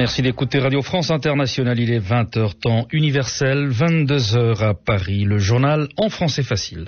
Merci d'écouter Radio France Internationale. Il est 20h temps universel, 22h à Paris. Le journal en français facile.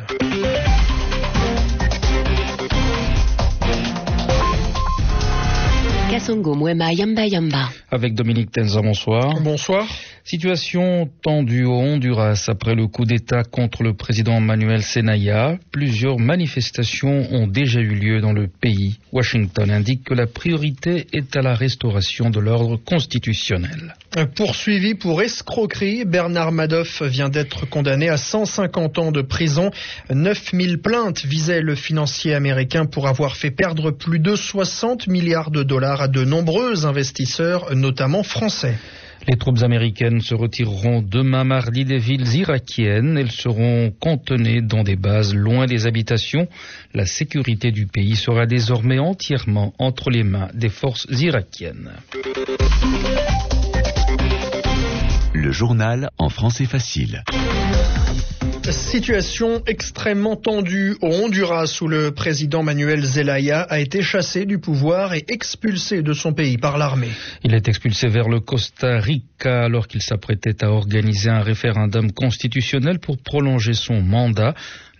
Avec Dominique Tenza, bonsoir. Bonsoir. Situation tendue au Honduras après le coup d'État contre le président Manuel Senaya. Plusieurs manifestations ont déjà eu lieu dans le pays. Washington indique que la priorité est à la restauration de l'ordre constitutionnel. Poursuivi pour escroquerie, Bernard Madoff vient d'être condamné à 150 ans de prison. 9000 plaintes visaient le financier américain pour avoir fait perdre plus de 60 milliards de dollars à de nombreux investisseurs, notamment français. Les troupes américaines se retireront demain mardi des villes irakiennes. Elles seront contenues dans des bases loin des habitations. La sécurité du pays sera désormais entièrement entre les mains des forces irakiennes. Le journal en français facile. Situation extrêmement tendue au Honduras où le président Manuel Zelaya a été chassé du pouvoir et expulsé de son pays par l'armée. Il est expulsé vers le Costa Rica alors qu'il s'apprêtait à organiser un référendum constitutionnel pour prolonger son mandat.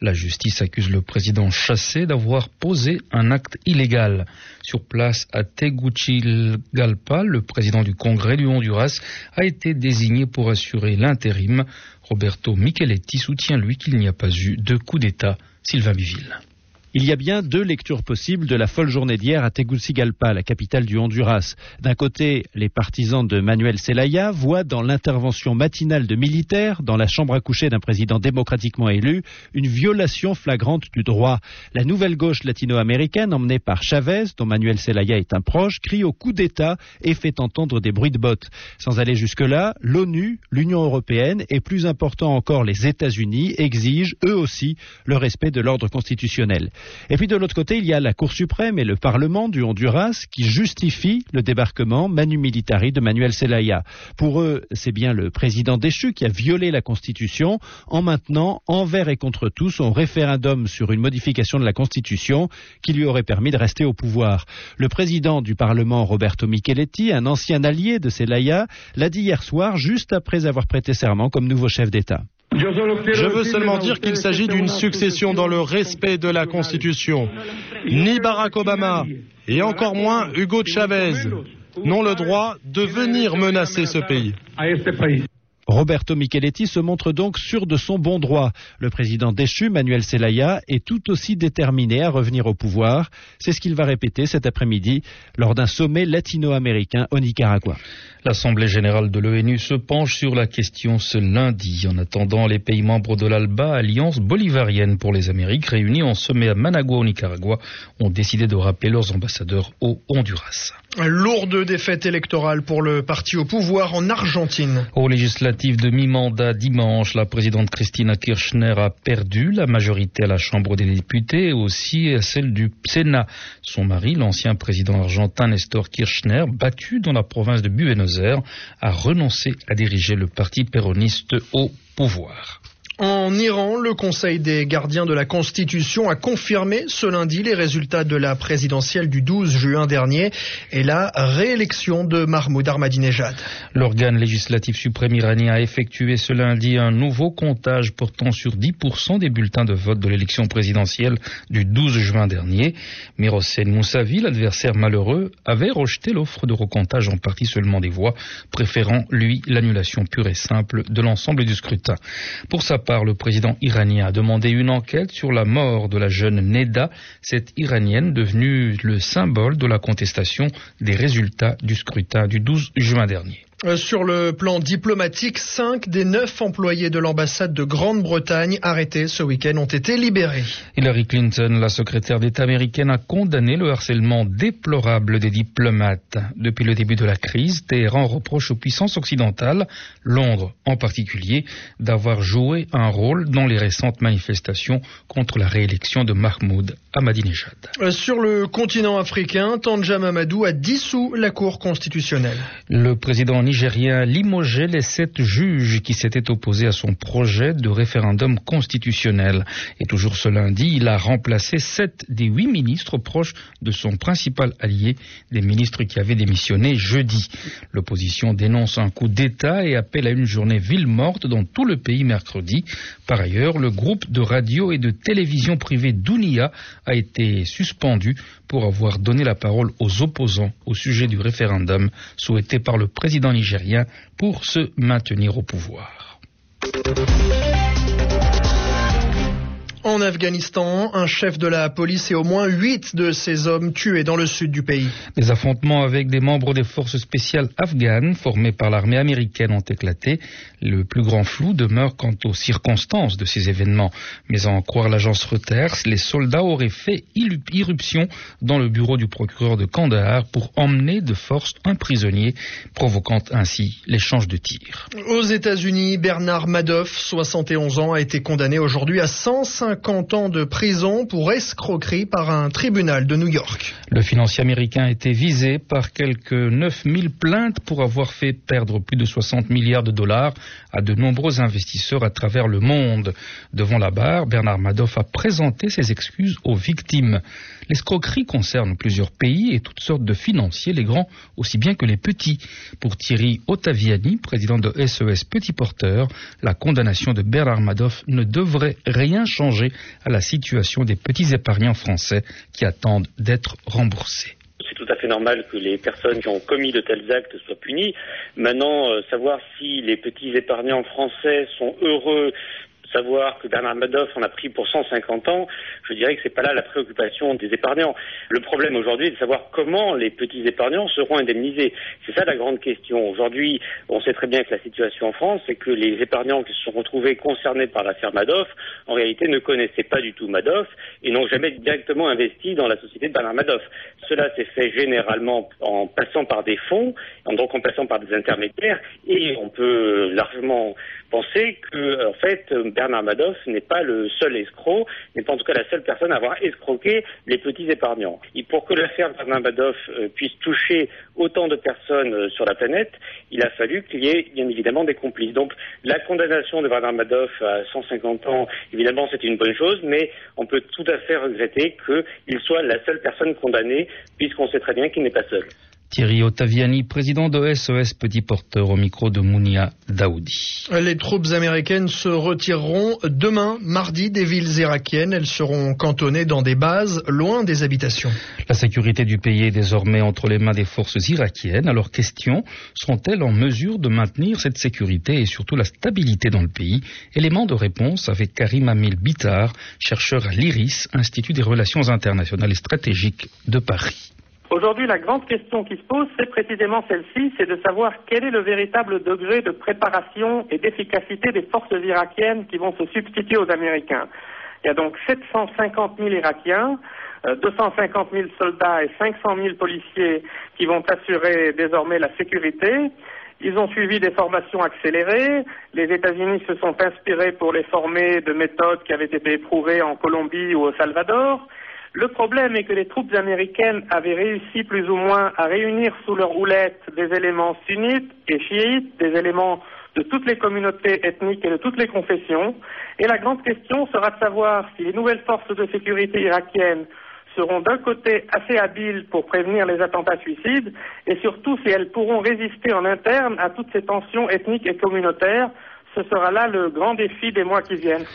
La justice accuse le président chassé d'avoir posé un acte illégal. Sur place à Tegucigalpa, le président du Congrès du Honduras a été désigné pour assurer l'intérim. Roberto Micheletti soutient lui qu'il n'y a pas eu de coup d'État. Sylvain Biville. Il y a bien deux lectures possibles de la folle journée d'hier à Tegucigalpa, la capitale du Honduras. D'un côté, les partisans de Manuel Zelaya voient dans l'intervention matinale de militaires dans la chambre à coucher d'un président démocratiquement élu une violation flagrante du droit. La nouvelle gauche latino-américaine, emmenée par Chavez, dont Manuel Zelaya est un proche, crie au coup d'État et fait entendre des bruits de bottes. Sans aller jusque-là, l'ONU, l'Union européenne et plus important encore les États-Unis exigent eux aussi le respect de l'ordre constitutionnel. Et puis de l'autre côté, il y a la Cour suprême et le Parlement du Honduras qui justifient le débarquement manu militari de Manuel Zelaya. Pour eux, c'est bien le président déchu qui a violé la Constitution en maintenant envers et contre tout son référendum sur une modification de la Constitution qui lui aurait permis de rester au pouvoir. Le président du Parlement, Roberto Micheletti, un ancien allié de Zelaya, l'a dit hier soir juste après avoir prêté serment comme nouveau chef d'État. Je veux seulement dire qu'il s'agit d'une succession dans le respect de la Constitution. Ni Barack Obama et encore moins Hugo Chavez n'ont le droit de venir menacer ce pays. Roberto Micheletti se montre donc sûr de son bon droit. Le président déchu, Manuel Zelaya, est tout aussi déterminé à revenir au pouvoir. C'est ce qu'il va répéter cet après-midi lors d'un sommet latino-américain au Nicaragua. L'Assemblée générale de l'ONU se penche sur la question ce lundi. En attendant, les pays membres de l'ALBA, Alliance bolivarienne pour les Amériques, réunis en sommet à Managua au Nicaragua, ont décidé de rappeler leurs ambassadeurs au Honduras. Lourde défaite électorale pour le parti au pouvoir en Argentine. Aux législatives de mi-mandat dimanche, la présidente Christina Kirchner a perdu la majorité à la Chambre des députés et aussi à celle du Sénat. Son mari, l'ancien président argentin Nestor Kirchner, battu dans la province de Buenos A renoncé à diriger le parti péroniste au pouvoir. En Iran, le Conseil des gardiens de la Constitution a confirmé ce lundi les résultats de la présidentielle du 12 juin dernier et la réélection de Mahmoud Ahmadinejad. L'organe législatif suprême iranien a effectué ce lundi un nouveau comptage portant sur 10% des bulletins de vote de l'élection présidentielle du 12 juin dernier. Hossein Moussavi, l'adversaire malheureux, avait rejeté l'offre de recomptage en partie seulement des voix, préférant, lui, l'annulation pure et simple de l'ensemble du scrutin. Pour sa part, le président iranien a demandé une enquête sur la mort de la jeune Neda, cette iranienne devenue le symbole de la contestation des résultats du scrutin du 12 juin dernier. Euh, sur le plan diplomatique, cinq des neuf employés de l'ambassade de Grande-Bretagne arrêtés ce week-end ont été libérés. Hillary Clinton, la secrétaire d'État américaine, a condamné le harcèlement déplorable des diplomates. Depuis le début de la crise, Téhéran reproche aux puissances occidentales, Londres en particulier, d'avoir joué un rôle dans les récentes manifestations contre la réélection de Mahmoud Ahmadinejad. Euh, sur le continent africain, Tanja Mamadou a dissous la Cour constitutionnelle. Le président nigérien limogé les sept juges qui s'étaient opposés à son projet de référendum constitutionnel. Et toujours ce lundi, il a remplacé sept des huit ministres proches de son principal allié, des ministres qui avaient démissionné jeudi. L'opposition dénonce un coup d'État et appelle à une journée ville morte dans tout le pays mercredi. Par ailleurs, le groupe de radio et de télévision privée Dunia a été suspendu pour avoir donné la parole aux opposants au sujet du référendum souhaité par le président nigérien pour se maintenir au pouvoir. En Afghanistan, un chef de la police et au moins huit de ses hommes tués dans le sud du pays. Des affrontements avec des membres des forces spéciales afghanes formées par l'armée américaine ont éclaté. Le plus grand flou demeure quant aux circonstances de ces événements. Mais à en croire l'agence Reuters, les soldats auraient fait irruption dans le bureau du procureur de Kandahar pour emmener de force un prisonnier, provoquant ainsi l'échange de tirs. Aux États-Unis, Bernard Madoff, 71 ans, a été condamné aujourd'hui à 105 50 ans de prison pour escroquerie par un tribunal de New York. Le financier américain a été visé par quelques 9000 plaintes pour avoir fait perdre plus de 60 milliards de dollars à de nombreux investisseurs à travers le monde. Devant la barre, Bernard Madoff a présenté ses excuses aux victimes. L'escroquerie concerne plusieurs pays et toutes sortes de financiers, les grands aussi bien que les petits. Pour Thierry Ottaviani, président de SES e Petit Porteur, la condamnation de Bernard Madoff ne devrait rien changer à la situation des petits épargnants français qui attendent d'être remboursés c'est tout à fait normal que les personnes qui ont commis de tels actes soient punies. Maintenant, euh, savoir si les petits épargnants français sont heureux savoir que Bernard Madoff en a pris pour 150 ans, je dirais que ce n'est pas là la préoccupation des épargnants. Le problème aujourd'hui est de savoir comment les petits épargnants seront indemnisés. C'est ça la grande question. Aujourd'hui, on sait très bien que la situation en France, c'est que les épargnants qui se sont retrouvés concernés par l'affaire Madoff, en réalité ne connaissaient pas du tout Madoff et n'ont jamais directement investi dans la société de Bernard Madoff. Cela s'est fait généralement en passant par des fonds, donc en passant par des intermédiaires, et on peut largement penser que, en fait, Bernard Madoff n'est pas le seul escroc, n'est pas en tout cas la seule personne à avoir escroqué les petits épargnants. Et pour que l'affaire Bernard Madoff euh, puisse toucher autant de personnes euh, sur la planète, il a fallu qu'il y ait bien évidemment des complices. Donc la condamnation de Bernard Madoff à 150 ans, évidemment, c'est une bonne chose, mais on peut tout à fait regretter qu'il soit la seule personne condamnée, puisqu'on sait très bien qu'il n'est pas seul. Thierry Ottaviani, président de SOS Petit Porteur au micro de Mounia Daoudi. Les troupes américaines se retireront demain, mardi, des villes irakiennes. Elles seront cantonnées dans des bases loin des habitations. La sécurité du pays est désormais entre les mains des forces irakiennes. Alors question, seront-elles en mesure de maintenir cette sécurité et surtout la stabilité dans le pays? Élément de réponse avec Karim Amil Bitar, chercheur à l'IRIS, Institut des relations internationales et stratégiques de Paris. Aujourd'hui, la grande question qui se pose, c'est précisément celle-ci, c'est de savoir quel est le véritable degré de préparation et d'efficacité des forces irakiennes qui vont se substituer aux Américains. Il y a donc 750 000 Irakiens, 250 euh, 000 soldats et 500 000 policiers qui vont assurer désormais la sécurité. Ils ont suivi des formations accélérées. Les États-Unis se sont inspirés pour les former de méthodes qui avaient été éprouvées en Colombie ou au Salvador. Le problème est que les troupes américaines avaient réussi plus ou moins à réunir sous leur houlette des éléments sunnites et chiites, des éléments de toutes les communautés ethniques et de toutes les confessions. Et la grande question sera de savoir si les nouvelles forces de sécurité irakiennes seront d'un côté assez habiles pour prévenir les attentats suicides et surtout si elles pourront résister en interne à toutes ces tensions ethniques et communautaires. Ce sera là le grand défi des mois qui viennent.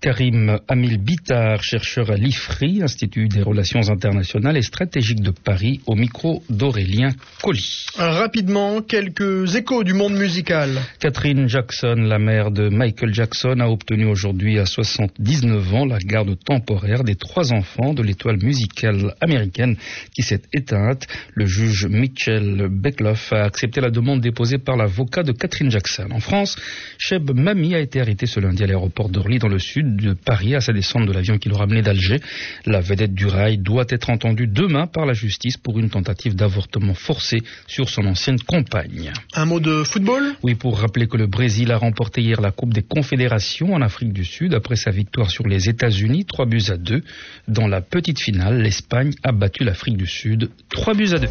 Karim Amil Bitar, chercheur à l'IFRI, Institut des relations internationales et stratégiques de Paris, au micro d'Aurélien Colli. Rapidement, quelques échos du monde musical. Catherine Jackson, la mère de Michael Jackson, a obtenu aujourd'hui à 79 ans la garde temporaire des trois enfants de l'étoile musicale américaine qui s'est éteinte. Le juge Mitchell Beckloff a accepté la demande déposée par l'avocat de Catherine Jackson. En France, Cheb Mami a été arrêté ce lundi à l'aéroport d'Orly dans le sud de Paris à sa descente de l'avion qui le ramenait d'Alger. La vedette du rail doit être entendue demain par la justice pour une tentative d'avortement forcé sur son ancienne compagne. Un mot de football? Oui, pour rappeler que le Brésil a remporté hier la Coupe des Confédérations en Afrique du Sud après sa victoire sur les États-Unis, 3 buts à 2. Dans la petite finale, l'Espagne a battu l'Afrique du Sud, 3 buts à 2.